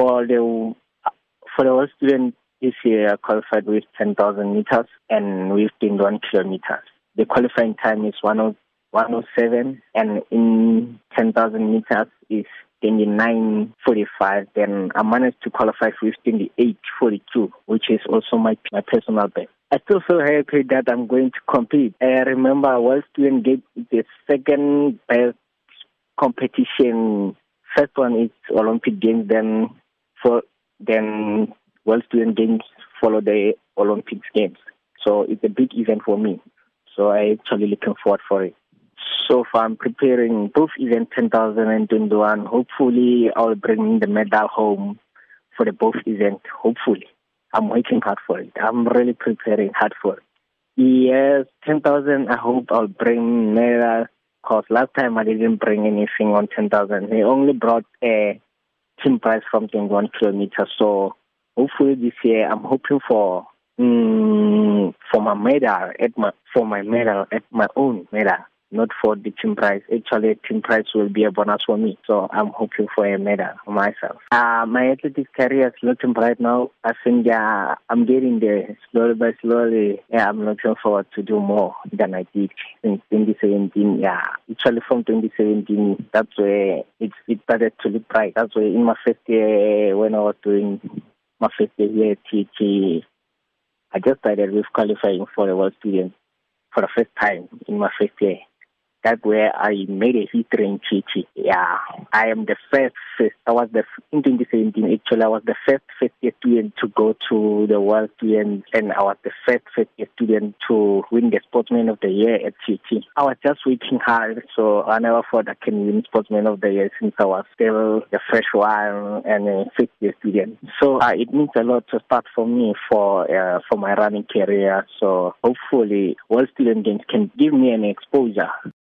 For the for the world student this year, I qualified with 10,000 meters and within one kilometers. The qualifying time is 107, and in 10,000 meters is 29.45. Then I managed to qualify with 28.42, which is also my my personal best. I still feel happy that I'm going to compete. I remember World Student gave the second best competition. First one is Olympic Games, then for then World Student Games follow the Olympics Games. So it's a big event for me. So I'm actually looking forward for it. So far, I'm preparing both event 10,000 and 21. Hopefully, I'll bring the medal home for the both event. Hopefully, I'm working hard for it. I'm really preparing hard for it. Yes, 10,000. I hope I'll bring medal. Cause last time I didn't bring anything on 10,000. They only brought a team prize from 21 kilometers. So hopefully this year, I'm hoping for mm, for my medal at my for my medal at my own medal not for the team prize. Actually, team prize will be a bonus for me. So I'm hoping for a medal for myself. Uh, my athletic career is looking bright now. I think uh, I'm getting there slowly by slowly. Yeah, I'm looking forward to do more than I did in 2017. Yeah, actually from 2017, that's where it, it started to look bright. That's where in my first year when I was doing my first year here at TT, I just started with qualifying for the World Students for the first time in my first year. That's where I made a history in Chichi. Yeah, I am the first, first. I was the in 2017. Actually, I was the first first year student to go to the World Student, and I was the first first year student to win the Sportsman of the Year at Chichi. I was just working hard, so I never thought I can win Sportsman of the Year since I was still the fresh one and a fifth year student. So uh, it means a lot to start for me for uh, for my running career. So hopefully, World Student Games can give me an exposure